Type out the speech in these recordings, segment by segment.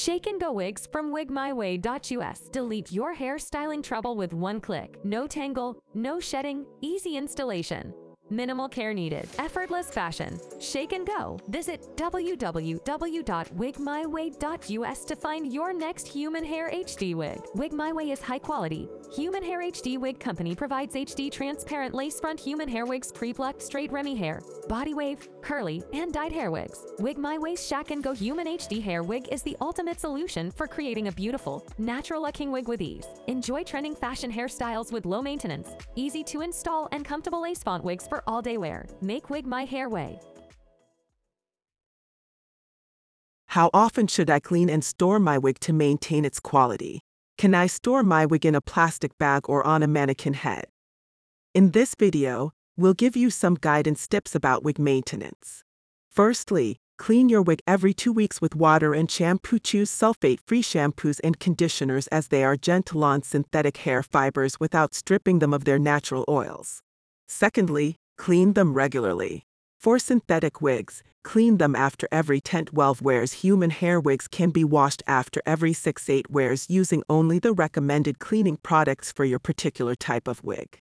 Shake and Go Wigs from wigmyway.us. Delete your hairstyling trouble with one click. No tangle, no shedding, easy installation. Minimal care needed. Effortless fashion. Shake and go. Visit www.wigmyway.us to find your next human hair HD wig. Wig My Way is high quality. Human Hair HD Wig Company provides HD transparent lace front human hair wigs, pre-plucked straight Remy hair, body wave, curly, and dyed hair wigs. Wig My Way's Shack and Go Human HD Hair Wig is the ultimate solution for creating a beautiful, natural looking wig with ease. Enjoy trending fashion hairstyles with low maintenance, easy to install, and comfortable lace front wigs for all day wear. Make Wig My Hair Way. How often should I clean and store my wig to maintain its quality? Can I store my wig in a plastic bag or on a mannequin head? In this video, we'll give you some guidance tips about wig maintenance. Firstly, clean your wig every two weeks with water and shampoo. Choose sulfate-free shampoos and conditioners as they are gentle on synthetic hair fibers without stripping them of their natural oils. Secondly, clean them regularly. For synthetic wigs, clean them after every 10-12 wears. Human hair wigs can be washed after every 6-8 wears using only the recommended cleaning products for your particular type of wig.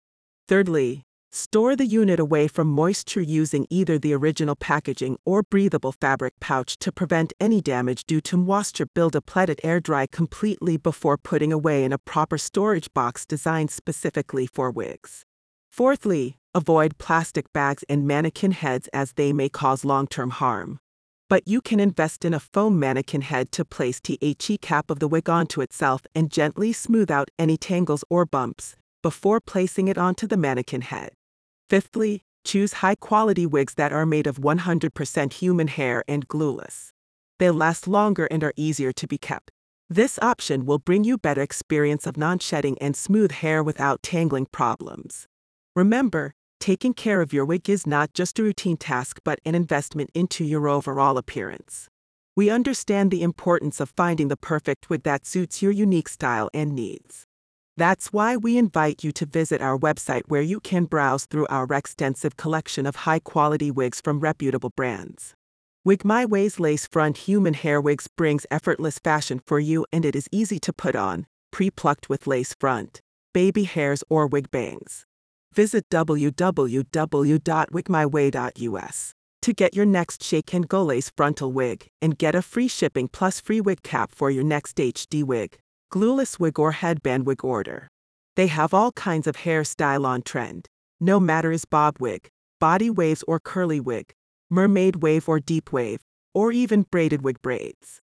Thirdly, store the unit away from moisture using either the original packaging or breathable fabric pouch to prevent any damage due to moisture buildup. Let it air dry completely before putting away in a proper storage box designed specifically for wigs. Fourthly, avoid plastic bags and mannequin heads as they may cause long-term harm. But you can invest in a foam mannequin head to place the cap of the wig onto itself and gently smooth out any tangles or bumps before placing it onto the mannequin head. Fifthly, choose high-quality wigs that are made of 100% human hair and glueless. They last longer and are easier to be kept. This option will bring you better experience of non-shedding and smooth hair without tangling problems. Remember, taking care of your wig is not just a routine task but an investment into your overall appearance. We understand the importance of finding the perfect wig that suits your unique style and needs. That's why we invite you to visit our website where you can browse through our extensive collection of high-quality wigs from reputable brands. Wig My Way's lace front human hair wigs brings effortless fashion for you and it is easy to put on, pre-plucked with lace front, baby hairs or wig bangs visit www.wigmyway.us to get your next Shake and Go Lace frontal wig and get a free shipping plus free wig cap for your next HD wig, glueless wig or headband wig order. They have all kinds of hairstyle on trend, no matter is bob wig, body waves or curly wig, mermaid wave or deep wave, or even braided wig braids.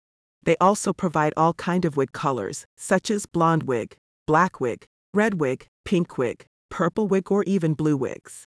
They also provide all kind of wig colors, such as blonde wig, black wig, red wig, pink wig, purple wig or even blue wigs.